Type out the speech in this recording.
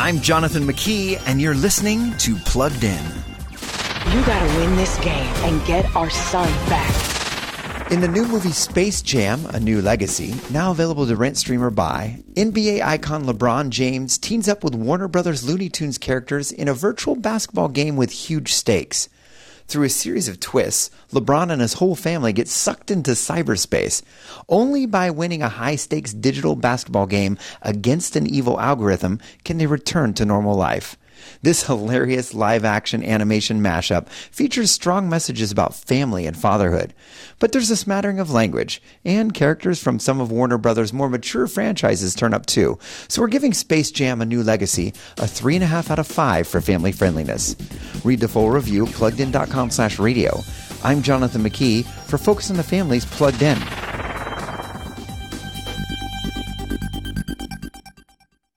I'm Jonathan McKee, and you're listening to Plugged In. You gotta win this game and get our son back. In the new movie Space Jam A New Legacy, now available to rent, stream, or buy, NBA icon LeBron James teams up with Warner Brothers Looney Tunes characters in a virtual basketball game with huge stakes. Through a series of twists, LeBron and his whole family get sucked into cyberspace. Only by winning a high stakes digital basketball game against an evil algorithm can they return to normal life. This hilarious live action animation mashup features strong messages about family and fatherhood. But there's a smattering of language, and characters from some of Warner Brothers' more mature franchises turn up too. So we're giving Space Jam a new legacy, a 3.5 out of 5 for family friendliness. Read the full review at pluggedin.com slash radio. I'm Jonathan McKee for Focus on the Family's Plugged In.